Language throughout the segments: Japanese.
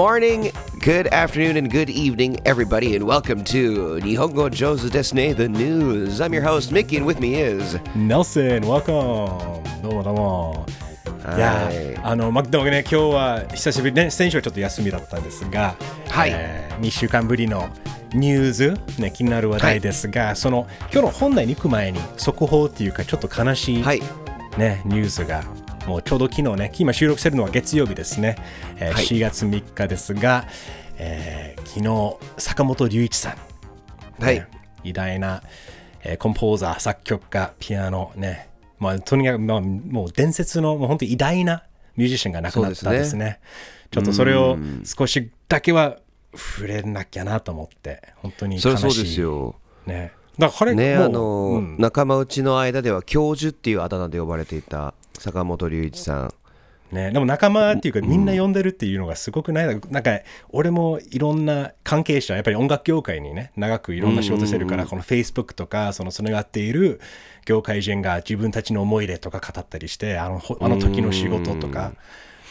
morning, good afternoon, and good evening, everybody, and welcome to Nihongo Jozu desu ne, the news. I'm your host, Mickey, and with me is... Nelson, welcome! どうもどうも。いやーあの、ま、でもね、今日は久しぶりね、先週はちょっと休みだったんですが、はいえー、2週間ぶりのニュース、ね、気になる話題ですが、その今日の本題に行く前に速報っていうかちょっと悲しい、はい。ね、ニュースがもうちょうど昨日ね今収録してるのは月曜日ですね、えーはい。4月3日ですが、えー昨日坂本龍一さん、はい。ね偉大な、えーコンポーザー作曲家ピアノね。まあとにかく、まあ、もう伝説のもう本当に偉大なミュージシャンが亡くなったんですすでね。ちょっとそれを少しだけは触れなきゃなと思って本当に悲しい。そそうですよ。ね。だから彼ね、あの、うん。仲間内の間では教授っていうあだ名で呼ばれていた坂本龍一さん。ね、でも仲間っていうかみんな呼んでるっていうのがすごくない、なんか俺もいろんな関係者やっぱり音楽業界にね長くいろんな仕事してるから、この Facebook とかそのつながっている業界人が自分たちの思い出とか語ったりしてあのほあの時の仕事とか。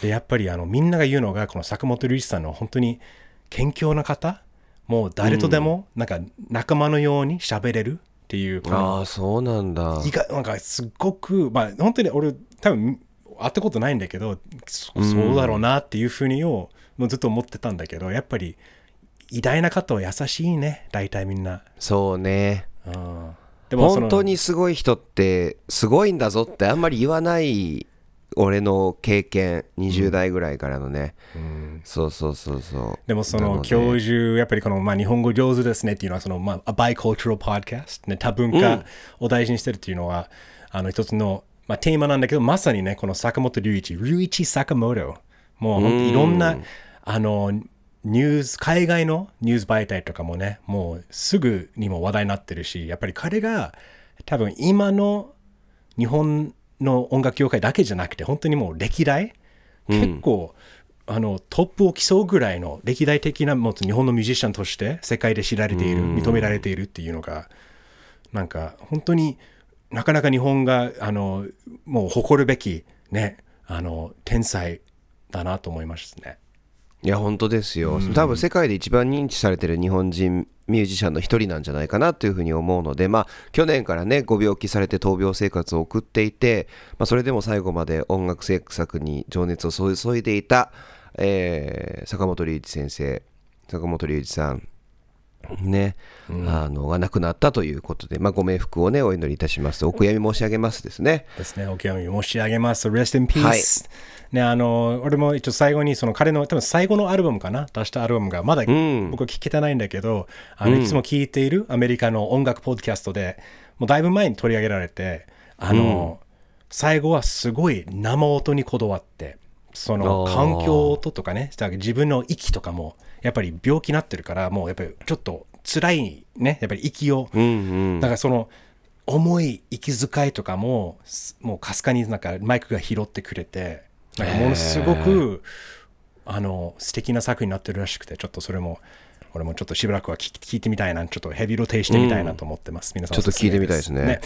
でやっぱりあのみんなが言うのがこの坂本龍一さんの本当に謙虚な方？もう誰とでもなんか仲間のように喋れるっていうこのああ、そうなんだ。なんかすっごくまあ本当に俺多分会ったことないんだけどそそうだろうなっていうふうにをもうずっと思ってたんだけどやっぱり偉大な方は優しいね大体みんな、そうね。うん、でも本当にすごい人ってすごいんだぞってあんまり言わない俺の経験20代ぐらいからのね、そうそうそうそう。でもその教授やっぱりこの、まあ、日本語上手ですねっていうのはその、まあ、バイコルチュラルポッドキャスト、ね、多文化を大事にしてるっていうのは、あの一つの、まあ、テーマなんだけどまさにねこの坂本龍一龍一坂本。もう本当にいろんなあのニュース海外のニュース媒体とかもねもうすぐにも話題になってるしやっぱり彼が多分今の日本の音楽業界だけじゃなくて本当にもう歴代結構、あのトップを競うぐらいの歴代的なもう日本のミュージシャンとして世界で知られている認められているっていうのがなんか本当になかなか日本があのもう誇るべきねあの天才だなと思いますね。いや本当ですよ、多分世界で一番認知されてる日本人ミュージシャンの一人なんじゃないかなというふうに思うので、まあ、去年からねご病気されて闘病生活を送っていて、まあ、それでも最後まで音楽制作に情熱を注いでいた、えー坂本龍一先生坂本龍一さんね、あのが亡くなったということで、まあ、ご冥福をねお祈りいたします。お悔やみ申し上げますですね。ですね、お悔やみ申し上げます。Rest in peace、はい。ね、あの、俺も一応最後に、その彼の多分最後のアルバムかな、出したアルバムが、まだ僕は聞けてないんだけど、あのいつも聞いているアメリカの音楽ポッドキャストで、もうだいぶ前に取り上げられて、あの、最後はすごい生音にこだわって、その環境音とかね、自分の息とかも、やっぱり病気になってるから、もうやっぱりちょっと辛いね、やっぱり息を、うんうん。だからその重い息遣いとかもすもうかすかになんかマイクが拾ってくれてなんかものすごくあの素敵な作品になってるらしくてちょっとそれも俺もちょっとしばらくは聞聞いてみたいなちょっとヘビロテイしてみたいなと思ってます、皆さんちょっと聞いてみたいですね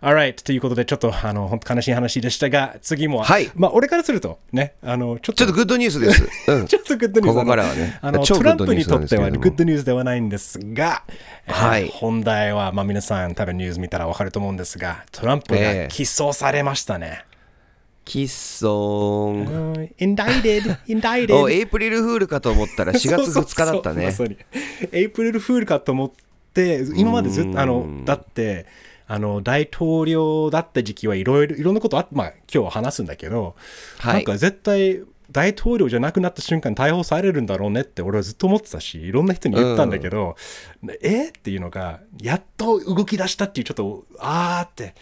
Alright ということでちょっとあの本当悲しい話でしたが次も、はいまあ俺からするとねあのちょっとグッドニュースです。うん ちょっとグッドニュースここからはねあの超トランプにとってはグッドニュースではないんですが、えーはい本題は、まあ、皆さん多分ニュース見たら分かると思うんですが、トランプええが起訴されましたね。キッソーン。うん indicted, お indicted. エイプリルフールかと思ったら 4月2日だったね。そうそうそうエイプリルフールかと思って、今までずっと、あの、だって、あの大統領だった時期はいろいろいろんなことあって、まあ、今日は話すんだけど、はい。なんか絶対大統領じゃなくなった瞬間逮捕されるんだろうねって俺はずっと思ってたしいろんな人に言ったんだけど、えっていうのがやっと動き出したっていうちょっとあーって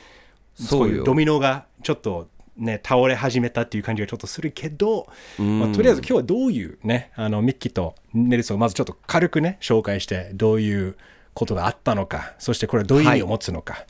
そうよ。いドミノがちょっとね倒れ始めたっていう感じがちょっとするけど、まあ、とりあえず今日はどういうねあのミッキーとネルソンをまずちょっと軽くね紹介してどういうことがあったのかそしてこれはどういう意味を持つのか、ね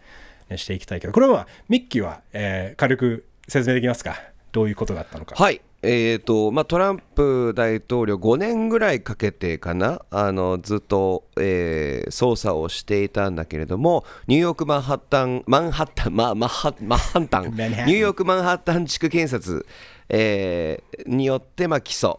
していきたいけどこれはミッキーは、えー軽く説明できますか？どういうことがあったのか。はい。えーとまあ、トランプ大統領5年ぐらいかけてかな？あのずっと、えー捜査をしていたんだけれどもニューヨークマンハッタンマンハッタン、まあ、マンハマンハッタン。ニューヨークマンハッタン地区検察、えーによって、まあ、起訴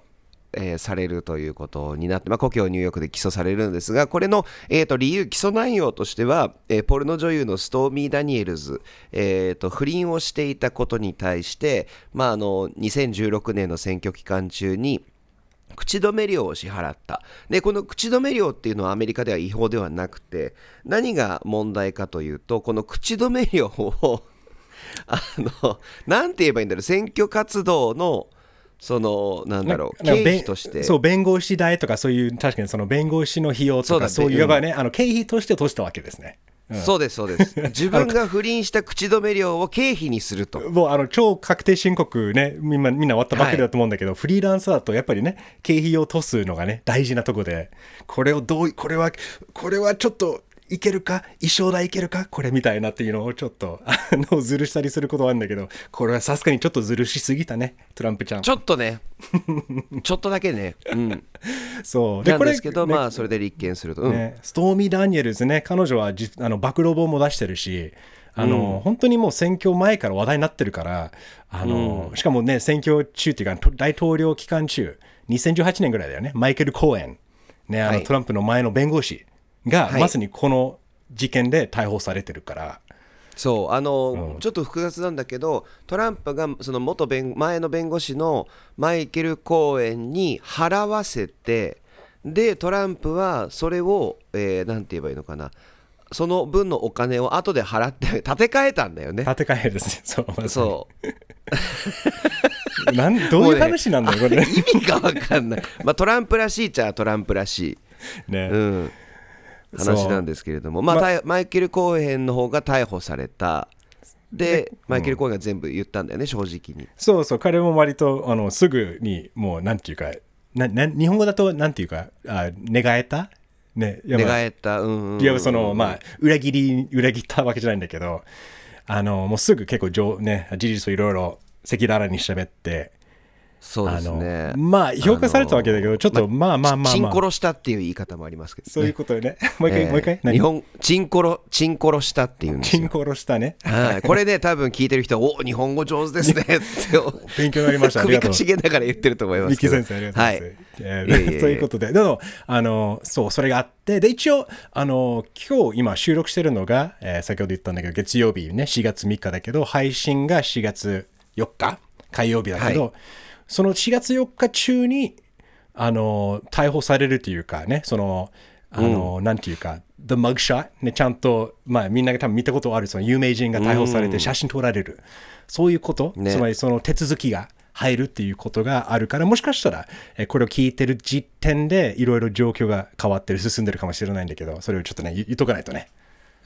えーされるということになって、まあ、故郷ニューヨークで起訴されるんですが、これの、えー、と理由、起訴内容としては、えーポルノ女優のストーミー・ダニエルズ、えーと不倫をしていたことに対して、まあ、あの2016年の選挙期間中に、口止め料を支払った。で、この口止め料っていうのはアメリカでは違法ではなくて、何が問題かというと、この口止め料を、あの、なんて言えばいいんだろう、選挙活動の、その、なんだろう、経費として。そう、弁護士代とかそういう、確かにその弁護士の費用とか、そういう、うんいわばね、あの経費として落としたわけですね。そうです、そうです。自分が不倫した口止め料を経費にすると。もうあの超確定申告ね、みんなみんな終わったばっかりだと思うんだけど、フリーランスだとやっぱりね、経費を落とすのがね、大事なとこで、これをどう、これは、これはちょっといけるか、衣装代いけるか、これみたいなっていうのをちょっと、あの、ずるしたりすることはあるんだけど、これはさすがにちょっとずるしすぎたね、トランプちゃん。ちょっとね、ちょっとだけね、うん。そう。なんですけど、ねまあ、それで立件すると。うん。ね、ストーミー・ダニエルズね、彼女はじあの暴露本も出してるし、あの本当にもう選挙前から話題になってるから、あのしかもね、選挙中っていうか、と大統領期間中、2018年ぐらいだよね、マイケル・コーエン、ね、あのはい。トランプの前の弁護士が、はい。まさにこの事件で逮捕されてるから、そう。あの、ちょっと複雑なんだけどトランプがその元弁前の弁護士のマイケル・コーエンに払わせてでトランプはそれを、えーなんて言えばいいのかな。その分のお金を後で払って 立て替えたんだよね。建て替えです。ね、そう、まそう。なんどういう話なんだよ、これ。ね。意味が分かんない、まあ、トランプらしいっちゃトランプらしい、ね。うん、話なんですけれども、まあマイケル・コーエンの方が逮捕された。でマイケル・コーエンが全部言ったんだよね正直に。そうそう、彼も割とあのすぐにもうなんていうか、なな日本語だとなんていうか、あ願えた？ね、いやまあ願えた、うんうん。いやその、まあ、裏切り、裏切ったわけじゃないんだけど、あのもうすぐ結構上、ね、事実をいろいろ赤裸々に喋って、そうですね。まあ、評価されたわけだけど、ちょっと、まあまあまあチンまあ、殺したっていう言い方もありますけど、ね、そういうことよね。もう一回、えーもう一回、何？日本チン殺チン殺したっていうんですチンよ殺したね。はい、これね多分聞いてる人はお日本語上手ですね。って勉強になりました。首か。しげながら言ってると思います。けど先生、ありがとうございます。はい。えそういうことで、でも、あの、そう、それがあって、で、一応、あの、今日、今、収録してるのが、えー先ほど言ったんだけど、月曜日ね、4月3日だけど、配信が4月4日、火曜日だけど、はいその4月4日中に、あの、逮捕されるというかね、その、あの、なんていうか、The Mugshot、ね、ちゃんと、まあ、みんなが多分見たことある、その有名人が逮捕されて写真撮られる、そういうこと、ね。つまりその手続きが入るっていうことがあるから、もしかしたら、えーこれを聞いてる時点で、いろいろ状況が変わってる、進んでるかもしれないんだけど、それをちょっとね、言言っとかないとね。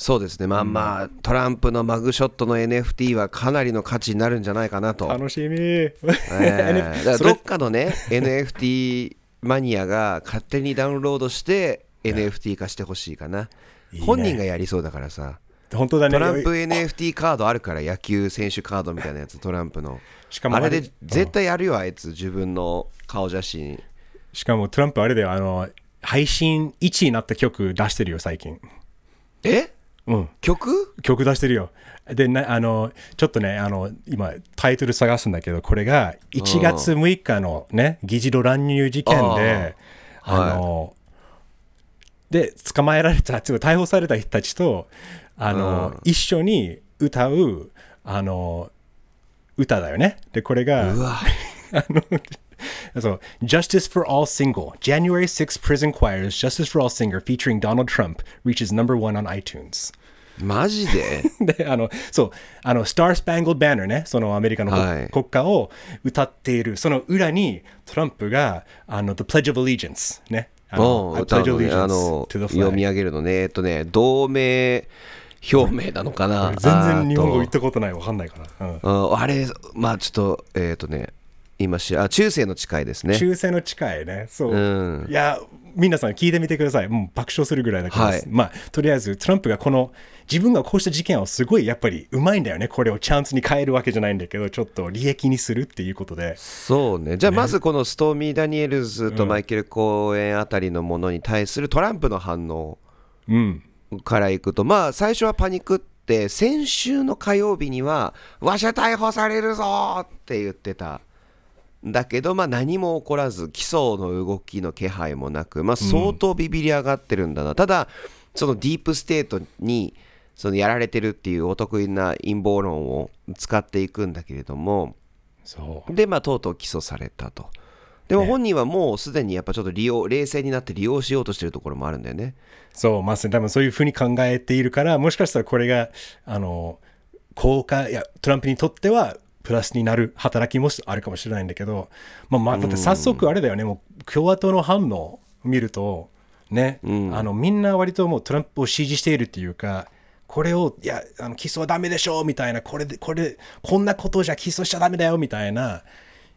そうですね。まあまあトランプのマグショットの NFT はかなりの価値になるんじゃないかなと、楽しみ。えー だからどっかのね NFT マニアが勝手にダウンロードして NFT 化してほしいかな、いいね。本人がやりそうだからさ。本当だね。トランプ NFT カードあるから野球選手カードみたいなやつ トランプの。しかもあれあれで絶対やるよあいつ。自分の顔写真。しかもトランプあれだよ、あの、配信1位になった曲出してるよ、最近。え？うん。曲？曲出してるよ。で、なあの、ちょっとね、あの、今、タイトル探すんだけど、これが1月6日のね、議事堂乱入事件で、あーあの、で、捕まえられた、逮捕された人たちと、あの、一緒に歌う、あの、歌だよね。で、これが、うわ そう、Justice for All Single, January 6 Prison Choirs, Justice for All Singer featuring Donald Trump reaches number one on iTunes. マジでで、あの、そう、あの、Star Spangled Banner ね、そのアメリカの国,、はい国歌を歌っている、その裏にトランプが、あの、The Pledge of Allegiance ね。あのうん I pledge allegiance あの to the 読み flag. 上げるのねえっとね同盟表明なのかな全然日本語言ったことない、わかんないから。うんうんあれまあちょっとえっ、とね今しあ中世の誓いですね中世の誓いね。そう。うんいや、皆さん聞いてみてください。もう爆笑するぐらいだからです。はいまあ、とりあえず、トランプがこの、自分がこうした事件をすごいやっぱりうまいんだよね。これをチャンスに変えるわけじゃないんだけど、ちょっと利益にするっていうことで。そうねじゃあまずこのストーミー・ダニエルズとマイケル・コーエンあたりのものに対するトランプの反応うん。からいくとまあ最初はパニックって先週の火曜日にはわしゃ逮捕されるぞって言ってただけど、まあ、何も起こらず基礎の動きの気配もなく、まあ、相当ビビり上がってるんだな、ただそのディープステートにそのやられてるっていうお得意な陰謀論を使っていくんだけれどもそう。でまあとうとう起訴されたと。でも本人はもうすでにやっぱちょっと利用冷静になって利用しようとしてるところもあるんだよね。そうまさに多分そういうふうに考えているからもしかしたらこれがあの効果いやトランプにとってはプラスになる働きもあるかもしれないんだけど、まあ、まあだって早速あれだよね、もう共和党の反応を見るとね、あのみんな割ともうトランプを支持しているっていうかこれをいやあの起訴はダメでしょうみたいなこれでこれこんなことじゃ起訴しちゃダメだよみたいな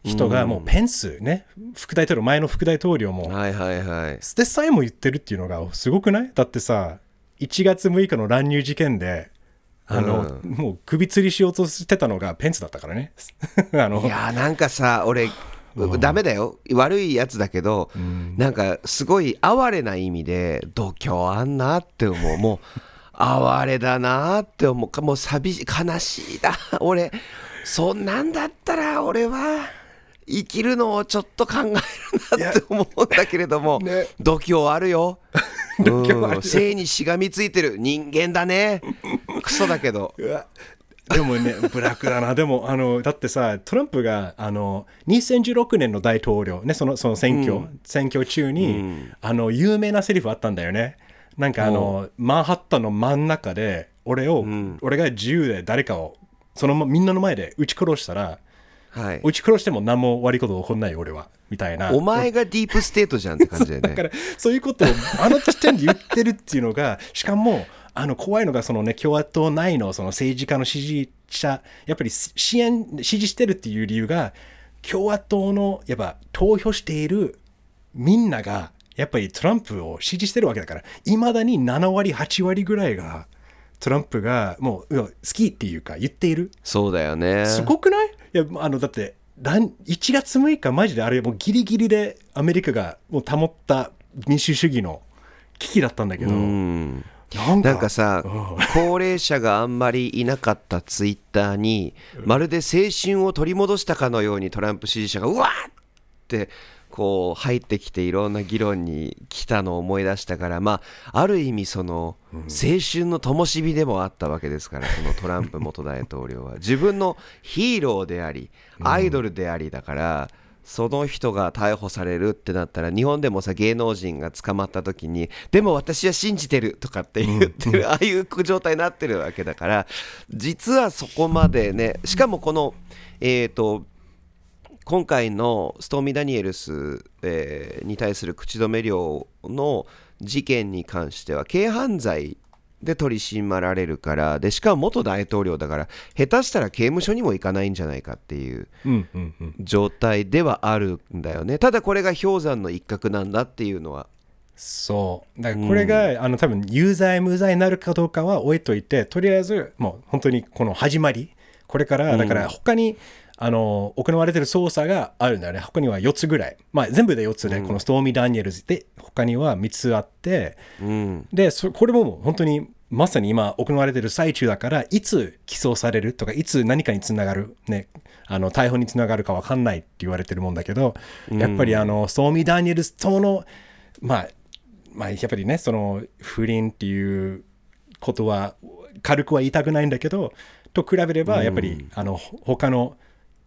人がもうペンスね副大統領前の副大統領もはいはいはい。でさえも言ってるっていうのがすごくない？だってさ1月6日の乱入事件であの、もう首吊りしようとしてたのがペンスだったからね。あのいやーなんかさ俺ダメだよ。悪いやつだけど、なんかすごい哀れな意味で度胸あんなって思う。もう哀れだなって思う。もう寂しい悲しいだ。俺そんなんだったら俺は生きるのをちょっと考えるなって思うんだけれども、ね。度胸あるよ。度胸ある。ようん。性にしがみついてる。人間だね。クソだけど。でもね、ブラックだな。でも、あの、だってさ、トランプが、あの、2016年の大統領、ね、その、その選挙、選挙中に、あの、有名なセリフあったんだよね。なんか、あの、マンハッタンの真ん中で、俺を、俺が銃で誰かを、そのまみんなの前で撃ち殺したら、はい撃ち殺しても何も悪いこと起こんないよ、俺は。みたいな。お前がディープステートじゃんって感じだよね だからそういうことをあの時点で言ってるっていうのがしかもあの怖いのがそのね共和党内のその政治家の支持者やっぱり支援支持してるっていう理由が共和党のやっぱ投票しているみんながやっぱりトランプを支持してるわけだからいまだに7割8割ぐらいがトランプがもう好きっていうか言っている。そうだよね。すごくない？いやあのだって来1月6日マジであれもうギリギリでアメリカがもう保った民主主義の危機だったんだけど、うん。なんかなんかさ高齢者があんまりいなかったツイッターにまるで青春を取り戻したかのようにトランプ支持者がうわーってこう入ってきていろんな議論に来たのを思い出したからまあある意味その青春の灯火でもあったわけですからそのトランプ元大統領は。自分のヒーローでありアイドルでありだからその人が逮捕されるってなったら日本でもさ芸能人が捕まった時にでも私は信じてるとかって言ってる、ああいう状態になってるわけだから実はそこまでねしかもこのえっ、と今回のストーミー・ダニエルス、えーに対する口止め料の事件に関しては軽犯罪で取り締まられるからでしかも元大統領だから下手したら刑務所にも行かないんじゃないかっていううんうんうん。状態ではあるんだよね。ただこれが氷山の一角なんだっていうのは。そう。だからこれが、あの多分有罪無罪になるかどうかは置いといてとりあえずもう本当にこの始まりこれからだから他に、あの行われてる捜査があるんだよね。他には4つぐらい。まあ全部で4つね、このストーミー・ダニエルズで他には3つあって。うん。でそこれも本当にまさに今行われてる最中だからいつ起訴されるとかいつ何かにつながる、ね、あの逮捕につながるか分かんないって言われてるもんだけどやっぱりあのストーミー・ダニエルズとのまあまあやっぱりねその不倫っていうことは軽くは言いたくないんだけどと比べればやっぱり、あの他の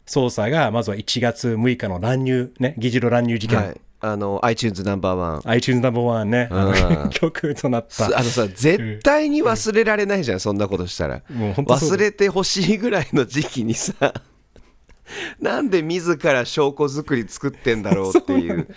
捜査がまずは1月6日の乱入ね議事の乱入事件、はい。あの iTunes ナンバーワン iTunes ナンバーワンね、曲となった。あのさ絶対に忘れられないじゃんそんなことしたら。もう本当そうだ忘れてほしいぐらいの時期にさ なんで自ら証拠作り作ってんだろうっていう。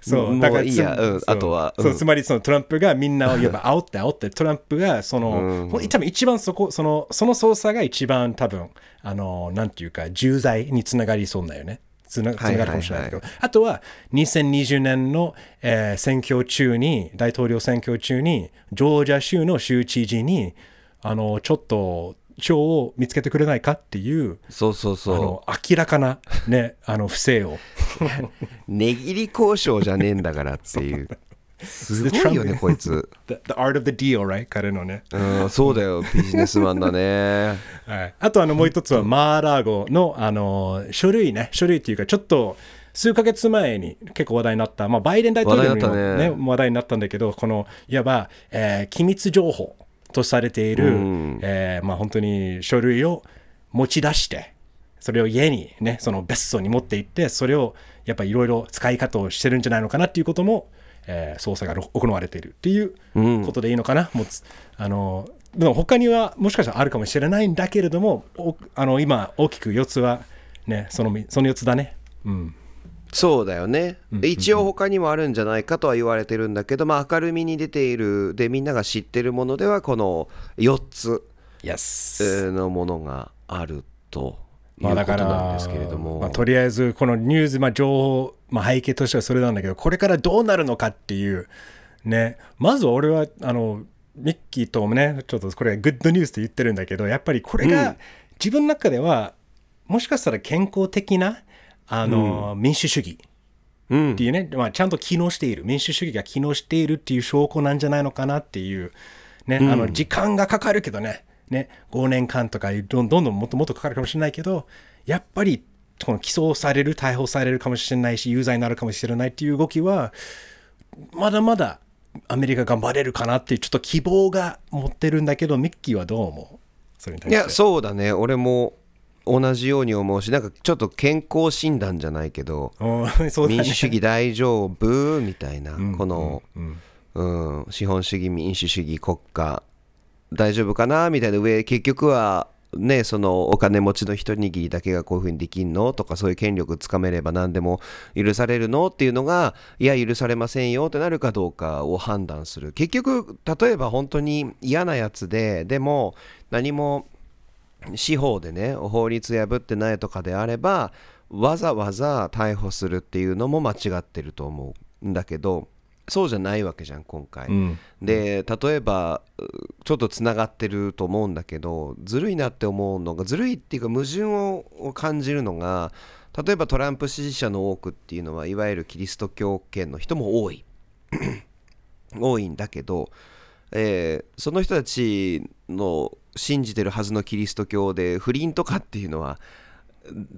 そう、もだからいいや、うん、あとは、そううんつまりそのトランプがみんなを言えば煽って煽ってトランプがその、ほん多分一番そこそのその捜査が一番多分あのなんていうか重罪につながりそうだよね。つなつながるかもしれないけど、あとは2020年の、えー選挙中に大統領選挙中にジョージア州の州知事にあのちょっと票を見つけてくれないかっていうそうそうあその明らかなねあの不正を。う 値切り交渉じゃねえんだからっていう。すごいよねこいつ。The, the art of the deal, right? 彼のね。うんそうだよビジネスマンだね。はい、あとあのもう一つはマーラーゴのあの書類ね、書類っていうかちょっと数ヶ月前に結構話題になった、まあ、バイデン大統領にも、話題になねった話題になったんだけど、このいわば、えー機密情報とされている、うんえーまあ、本当に書類を持ち出して、それを家にね、その別荘に持って行って、それをやっぱりいろいろ使い方をしてるんじゃないのかなっていうことも、えー捜査が行われているっていうことでいいのかな？もうつあのでも他にはもしかしたらあるかもしれないんだけれども、おあの今大きく4つはね、そのみその4つだね。うん。そうだよね、一応他にもあるんじゃないかとは言われてるんだけど、まあ、明るみに出ているでみんなが知ってるものではこの4つのものがあるというまあことだから、なんですけれども、まあ、とりあえずこのニュース、まあ、情報、まあ、背景としてはそれなんだけど、これからどうなるのかっていう、ね、まず俺はあのミッキーともね、ちょっとこれ、グッドニュースって言ってるんだけど、やっぱりこれが自分の中では、もしかしたら健康的なあの、民主主義。うん。っていうね、まあ、ちゃんと機能している。民主主義が機能しているっていう証拠なんじゃないのかなっていう、ね。あの時間がかかるけどね。ね。5年間とかどんどんどんもっともっとかかるかもしれないけどやっぱりこの起訴される逮捕されるかもしれないし有罪になるかもしれないっていう動きはまだまだアメリカ頑張れるかなっていうちょっと希望が持ってるんだけどミッキーはどう思う？いやそうだね。俺も同じように思うしなんかちょっと健康診断じゃないけど ね。民主主義大丈夫みたいなこの、うん、資本主義民主主義国家大丈夫かなみたいな上結局はねそのお金持ちの一握りだけがこういうふうにできんのとかそういう権力つかめれば何でも許されるのっていうのがいや許されませんよってなるかどうかを判断する。結局例えば本当に嫌なやつででも何も司法でね法律破ってないとかであればわざわざ逮捕するっていうのも間違ってると思うんだけどそうじゃないわけじゃん今回、ん。で例えばうちょっとつながってると思うんだけどずるいなって思うのがずるいっていうか矛盾をを感じるのが例えばトランプ支持者の多くっていうのはいわゆるキリスト教圏の人も多い。多いんだけど、えーその人たちの信じてるはずのキリスト教で不倫とかっていうのは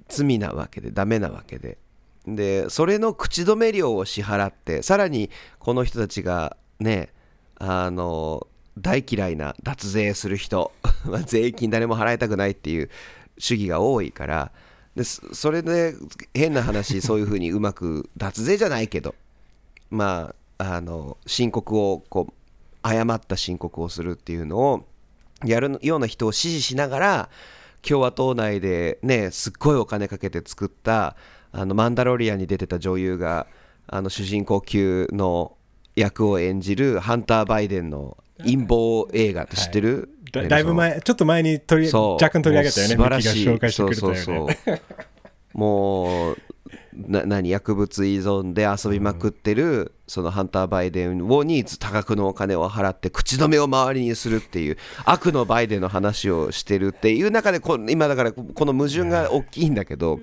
罪なわけでダメなわけで。でそれの口止め料を支払ってさらにこの人たちがねあの大嫌いな脱税する人 税金誰も払いたくないっていう主義が多いからでそそれで変な話そういうふうにうまく脱税じゃないけどまああの申告をこう誤った申告をするっていうのをやるような人を支持しながら共和党内でねすっごいお金かけて作ったあのマンダロリアンに出てた女優があの主人公級の役を演じるハンター・バイデンの陰謀映画って知ってる、だだいぶ前、ちょっと前に取り若干取り上げたよね、素晴らしい。そうそうそう。もうな何薬物依存で遊びまくってる、そのハンター・バイデンをに多額のお金を払って口止めを周りにするっていう悪のバイデンの話をしてるっていう中でこ今だからこの矛盾が大きいんだけど、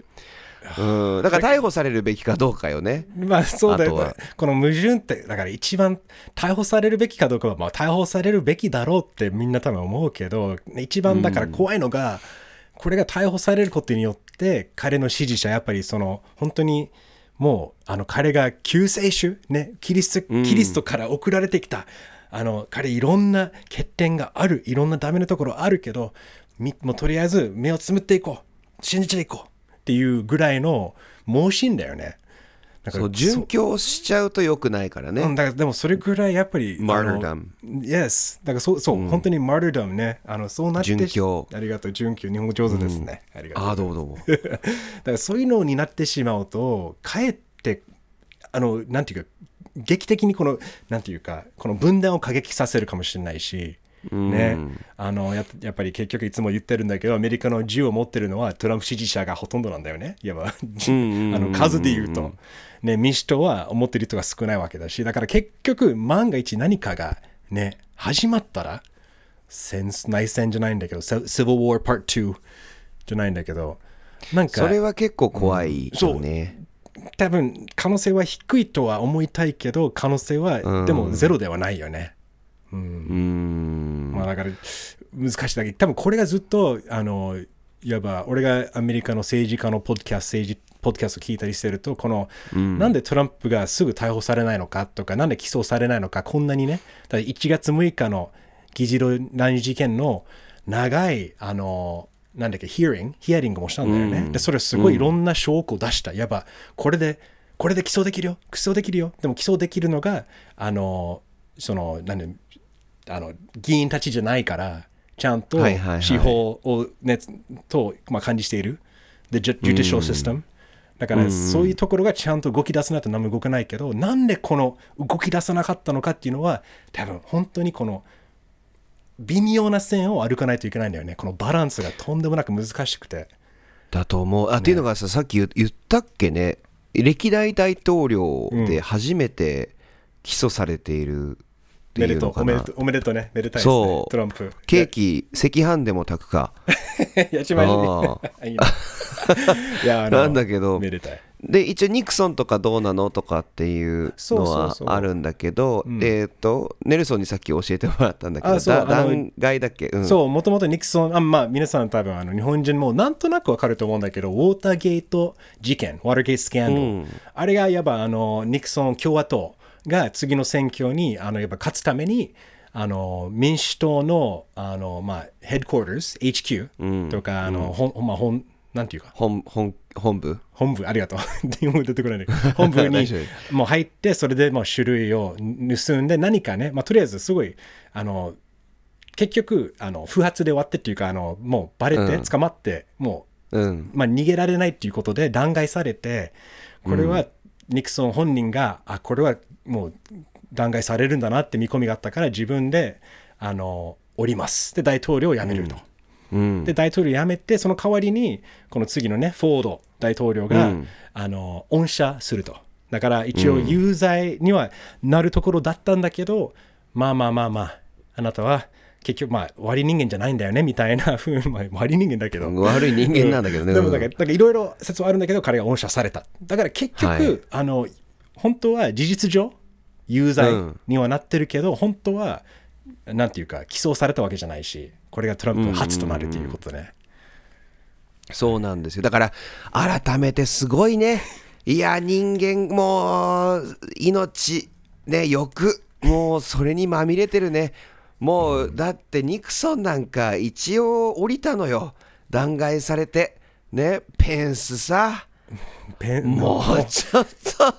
うん、だから逮捕されるべきかどうかよね。まあそうだよね。この矛盾って、だから一番逮捕されるべきかどうかは、まあ逮捕されるべきだろうってみんな多分思うけど、一番だから怖いのが、これが逮捕されることによって、彼の支持者、やっぱりその、本当に、もう、あの、彼が救世主、ね、キリスト、キリストから送られてきた、あの、彼いろんな欠点がある、いろんなダメなところあるけど、みもうとりあえず目をつむっていこう。信じていこう。っていうぐらいの盲信だよね。だからそう殉教しちゃうと良くないからね。うん、だからでもそれぐらいやっぱり。Martyrdom あの Yes。だからそう、そう、本当に martyrdom ね。あの、そうなってし。殉教ありがとう、殉教。日本語上手ですね。ありがとう。ああどうもどうも。だからそういうのになってしまうと、かえって、あの、なんていうか、劇的にこの、なんていうか、この分断を過激させるかもしれないし、ね、あのややっぱり結局いつも言ってるんだけどアメリカの銃を持ってるのはトランプ支持者がほとんどなんだよね。いわば。あの数で言うと、ね、民主党は思ってる人が少ないわけだしだから結局万が一何かがね始まったら戦内戦じゃないんだけど Civil War Part 2じゃないんだけどなんかそれは結構怖いよね。多分可能性は低いとは思いたいけど可能性は、うん。でもゼロではないよね。うん。うーん。まあだから難しいだけ。ど多分これがずっとあのいわば俺がアメリカの政治家のポッドキャスト政治ポッドキャスト聞いたりしてるとこの、なんでトランプがすぐ逮捕されないのかとかなんで起訴されないのかこんなにねだから1月6日の議事堂乱入事件の長いあのなんだっけヒアリングヒアリングもしたんだよね、でそれすごいいろんな証拠を出した、やっぱこれでこれで起訴できるよ。起訴できるよ。でも起訴できるのがあのそのなんであの議員たちじゃないからちゃんとはいはいはい。司法を、ねと、まあ、管理している。The ju- judicial system、だからそういうところがちゃんと動き出さないと何も動かないけどなんでこの動き出さなかったのかっていうのは多分本当にこの微妙な線を歩かないといけないんだよね。このバランスがとんでもなく難しくて。だと思う。あ、っていうのがささっき言言ったっけね。歴代大統領で初めて起訴されているっていうのかな、おめでとうおめでとうねめでたいですね。トランプ。ケーキ赤飯でも炊くか。やちまいあ いい やなんだけど。めでたいで一応ニクソンとかどうなのとかっていうのはあるんだけどうん。えっ、とネルソンにさっき教えてもらったんだけどだあの弾劾だっけ、うん、そう、もともとニクソン、あまあ、皆さん多分あの日本人もなんとなくわかると思うんだけど、ウォーターゲート事件、ウォーターゲートスキャンドル、うん。あれがやっぱあのニクソン共和党が次の選挙にあのやっぱ勝つために、あの民主党のあの、まあ、ヘッドクォーターズ、HQ とか、あのほんまあ、ほんなんていうか、本本本部？本部、ありがとう。出てこないんだけど本部に もう入って、それでもう種類を盗んで、何かね、まあ、とりあえずすごい、あの、結局、あの不発で終わってっていうか、あのもうバレて、うん。捕まって、もうん。う、まあ、逃げられないっていうことで弾劾されて、これはニクソン本人が、あ、これはもう弾劾されるんだなって見込みがあったから、自分で、あの、降ります。で、大統領を辞めると。うん。で大統領辞めてその代わりにこの次のねフォード大統領が、うん。あの恩赦すると。だから一応有罪にはなるところだったんだけど、まあまあまあまああなたは結局まあ悪い人間じゃないんだよねみたいな ふうまあ悪い人間だけど、悪い人間なんだけどね、でもだからいろいろ説はあるんだけど彼が恩赦された。だから結局、はい。あの本当は事実上有罪うん。にはなってるけど、本当はなんていうか起訴されたわけじゃないしこれがトランプ初となるということね、そうなんですよ。だから改めてすごいね。いや人間もう命ね欲もうそれにまみれてるね。もうだってニクソンなんか一応降りたのよ。弾劾されて。ねペンスさ。ペンもうちょっと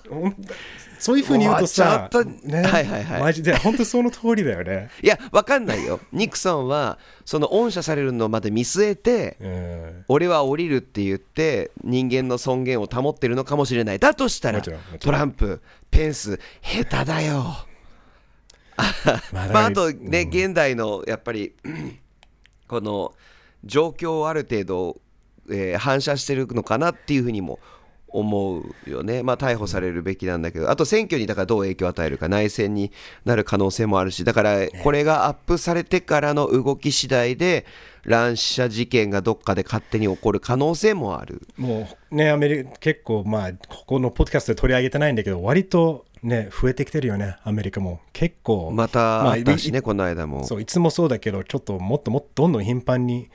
そういうふうに言うとさ、ね、はいはいはい。マジで本当その通りだよね。いやわかんないよ。ニクソンはその恩赦されるのまで見据えてうん。俺は降りるって言って人間の尊厳を保ってるのかもしれない。だとしたらトランプペンス下手だよ。ままあ、あとね、現代のやっぱりこの状況をある程度、えー反射してるのかなっていうふうにも思うよね、まあ、逮捕されるべきなんだけどあと選挙にだからどう影響を与えるか内戦になる可能性もあるしだからこれがアップされてからの動き次第で乱射事件がどっかで勝手に起こる可能性もある。もうね、アメリカ、結構、まあ、ここのポッドキャストで取り上げてないんだけど、割とね、増えてきてるよね、アメリカも。結構、またまああったしね、この間も。そういつもそうだけど、ちょっともっともっとどんどん頻繁に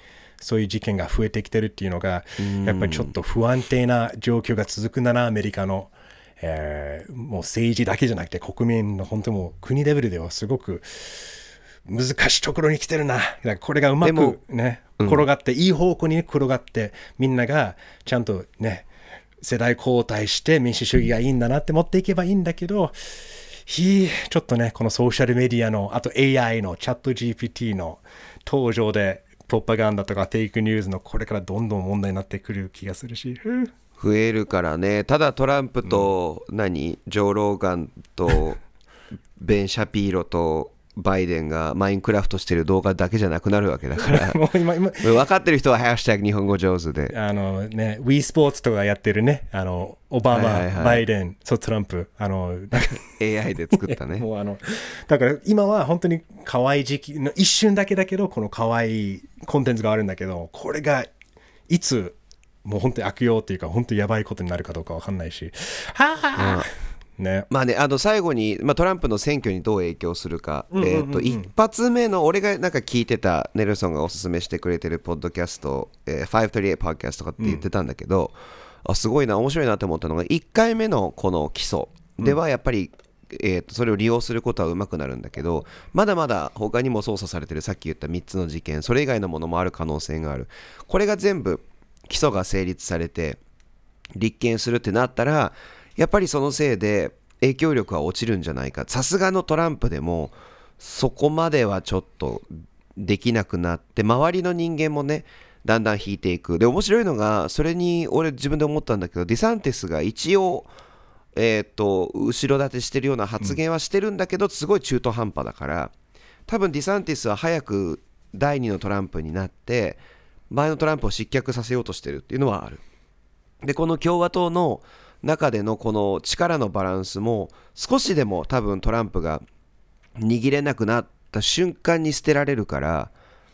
そういう事件が増えてきてるっていうのが、やっぱりちょっと不安定な状況が続くんだな、アメリカの。えーもう政治だけじゃなくて国民の本当もう国レベルではすごく難しいところに来てるな。だからこれがうまくね、転がって、いい方向に転がって、みんながちゃんとね、世代交代して民主主義がいいんだなって持っていけばいいんだけど、ひちょっとね、このソーシャルメディアの、あと AI のチャット GPT の登場で、プロパガンダとかフェイクニュースのこれからどんどん問題になってくる気がするし、増えるからね。ただトランプと何、ジョー・ローガンと ベン・シャピーロとバイデンがマインクラフトしてる動画だけじゃなくなるわけだから。もう今、今、分かってる人は「ハッシュタグ日本語上手で」あのね、Wii スポーツとかやってるね、あの、オバマ、はいはいはい。バイデン、そう、トランプ、あの、AI で作ったね。もうあの、だから今は本当に可愛い時期の一瞬だけだけど、この可愛いコンテンツがあるんだけど、これがいつもう本当に悪用っていうか本当にやばいことになるかどうかわかんないし。はあ、ね。まあね、あの最後に、まあ、トランプの選挙にどう影響するか、えー、と一発目の俺がなんか聞いてたネルソンがおすすめしてくれてるポッドキャスト、えー、538ポッドキャストとかって言ってたんだけど、あすごいな面白いなって思ったのが1回目のこの基礎ではやっぱり、えー、とそれを利用することはうまくなるんだけどまだまだ他にも捜査されてるさっき言った3つの事件それ以外のものもある可能性がある。これが全部起訴が成立されて立件するってなったらやっぱりそのせいで影響力は落ちるんじゃないか。さすがのトランプでもそこまではちょっとできなくなって周りの人間もねだんだん引いていく。で面白いのがそれに俺自分で思ったんだけどディサンティスが一応えー、と後ろ盾してるような発言はしてるんだけど、すごい中途半端だから多分ディサンティスは早く第2のトランプになって前のトランプを失脚させようとしてるっていうのはある。でこの共和党の中でのこの力のバランスも少しでも多分トランプが握れなくなった瞬間に捨てられるから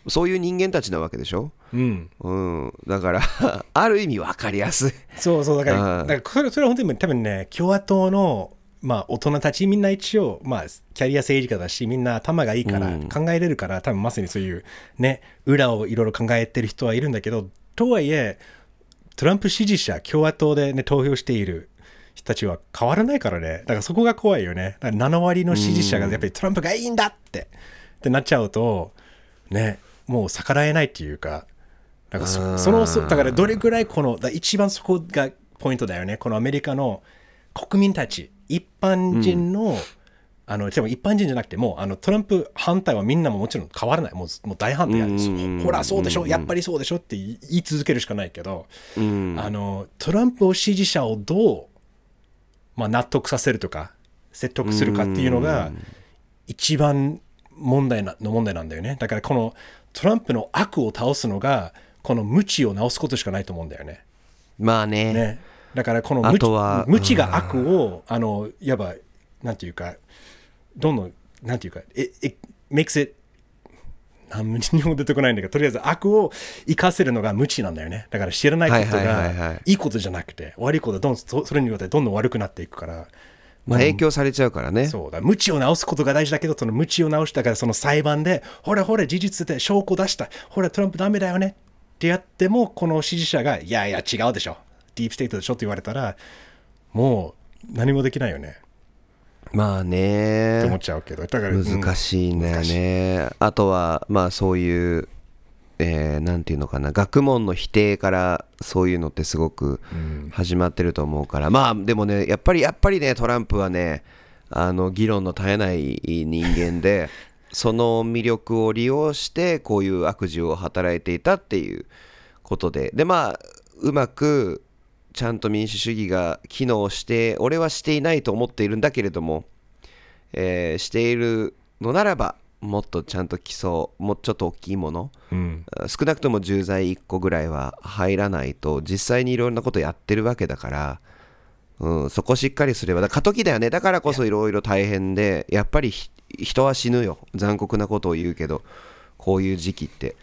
そういう人間たちなわけでしょ、うん、うん、だから ある意味分かりやすい。そうそうだからうんだからそれそれは本当に多分ね共和党のまあ大人たちみんな一応まあキャリア政治家だしみんな頭がいいからうん。考えれるから、多分まさにそういうね裏をいろいろ考えてる人はいるんだけどとはいえトランプ支持者共和党でね投票している人たちは変わらないからね。だからそこが怖いよね。だから7割の支持者がやっぱりトランプがいいんだって。ってなっちゃうとねもう逆らえないっていうか。だからそそのそだからどれぐらいこのだ一番そこがポイントだよね。このアメリカの国民たち一般人の、あのでも一般人じゃなくてもうあのトランプ反対はみんなももちろん変わらない。もうもう大反対や。うん。うんうんうんほらそうでしょ。やっぱりそうでしょって言い続けるしかないけど、うん。あのトランプを支持者をどう、まあ、納得させるとか説得するかっていうのが一番問題なの問題なんだよね。だからこのトランプの悪を倒すのがこの無知を直すことしかないと思うんだよね。まあね。ね。だからこのあ無知とは無知が悪をあのいわばなんていうかどんどんなんていうか it, it makes it なん日本出てこないんだけどとりあえず悪を生かせるのが無知なんだよね。だから知らないことがいいことじゃなくて悪いことはどんそそれによってどんどん悪くなっていくから。まあ影響されちゃうからね。そうだ。無知を直すことが大事だけどその無知を直したからその裁判でほらほら事実で証拠出した。ほらトランプダメだよね。ってやってもこの支持者がいやいや違うでしょ。ディープステートでしょって言われたらもう何もできないよねまあね。って思っちゃうけどだから難しいんだよね、あとはまあそういう、えーなんていうのかな。学問の否定からそういうのってすごく始まってると思うから、まあでもねやっぱりやっぱりねトランプはねあの議論の絶えない人間で その魅力を利用してこういう悪事を働いていたっていうことで。でまあうまくちゃんと民主主義が機能して俺はしていないと思っているんだけれどもえーしているのならばもっとちゃんと基礎もうちょっと大きいものうん。少なくとも重罪1個ぐらいは入らないと実際にいろんなことやってるわけだから、うん、そこしっかりすればだ過渡期だよね。だからこそいろいろ大変でやっぱりひ人は死ぬよ。残酷なことを言うけどこういう時期って。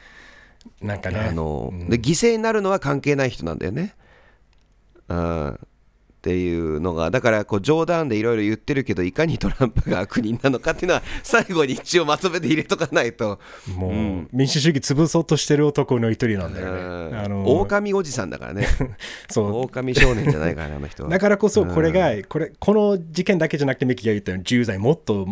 なんかね。あの、で犠牲になるのは関係ない人なんだよね。うん、っていうのがだからこう冗談でいろいろ言ってるけどいかにトランプが悪人なのかっていうのは最後に一応まとめて入れとかないと、もう、民主主義潰そうとしてる男の一人なんだようん。ねあの狼おじさんだからね。そう。狼少年じゃないからねあの人は。だからこそこれが、これこの事件だけじゃなくてミキが言ったように重罪もっと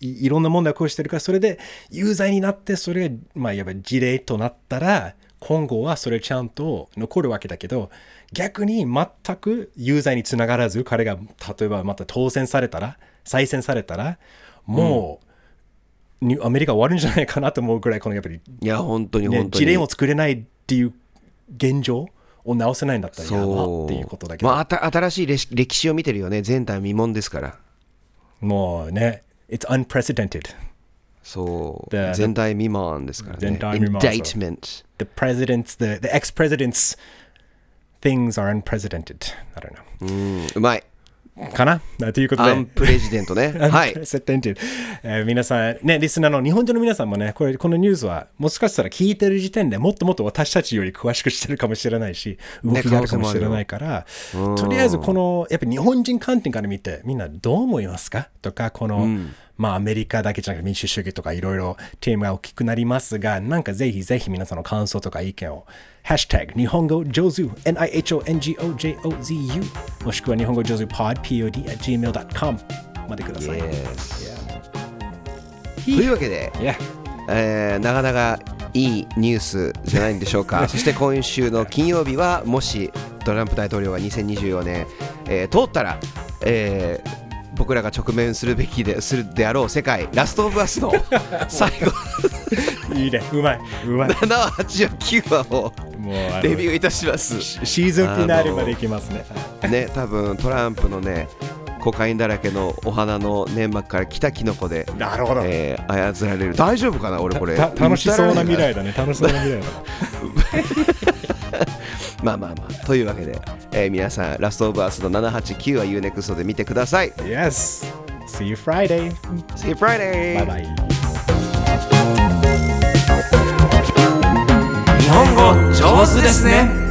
いろんな問題を起こしてるからそれで有罪になってそれがまあいわば事例となったら今後はそれちゃんと残るわけだけど逆に全く有罪につながらず彼が例えばまた当選されたら再選されたらもう、にアメリカ終わるんじゃないかなと思うぐらいこのやっぱり、いや本当にね本、当に、事例を作れないっていう現状を直せないんだったらやばっていうことだけど、まあ、新しい歴史を見てるよね前代未聞ですから。もうね、It's unprecedented. そう。で前代未聞ですからね。indictment The president's, the, the ex president's things are unprecedented. I don't know. うんうまいかな？ということで。アンプレジデントね。はい。皆さん、ね、リスナーの日本人の皆さんもね、これ、このニュースは、もしかしたら聞いてる時点でもっともっと私たちより詳しくしてるかもしれないし、動きがあるかもしれないから、とりあえずこの、やっぱ日本人観点から見て、みんなどう思いますか？とか、この、まあアメリカだけじゃなくて民主主義とかいろいろテーマが大きくなりますが、なんかぜひぜひ皆さんの感想とか意見を、ハッシュタグ日本語上手 NIHONGOJOZU もしくは日本語上手 pod pod at gmail.com までください。というわけで、Yeah. えーなかなかいいニュースじゃないんでしょうか そして今週の金曜日はもしトランプ大統領が2024年、えー通ったら、えー僕らが直面するべきでするであろう世界ラストオブアスの最後 いいね。うまい。うまい。7話8話9話をもうあのレビューいたしますシーズンフィナーレまでいきますね。ね多分トランプのねコカインだらけのお花の粘膜から来たキノコで、なるほど。えー操られる大丈夫かな俺これた楽しそうな未来だね。楽しそうな未来だ まあまあまあというわけで、えー皆さんラストオブアスの789は UNEXT で見てくださいな。Yes. See you Friday. See you Friday! バイ上手ですね。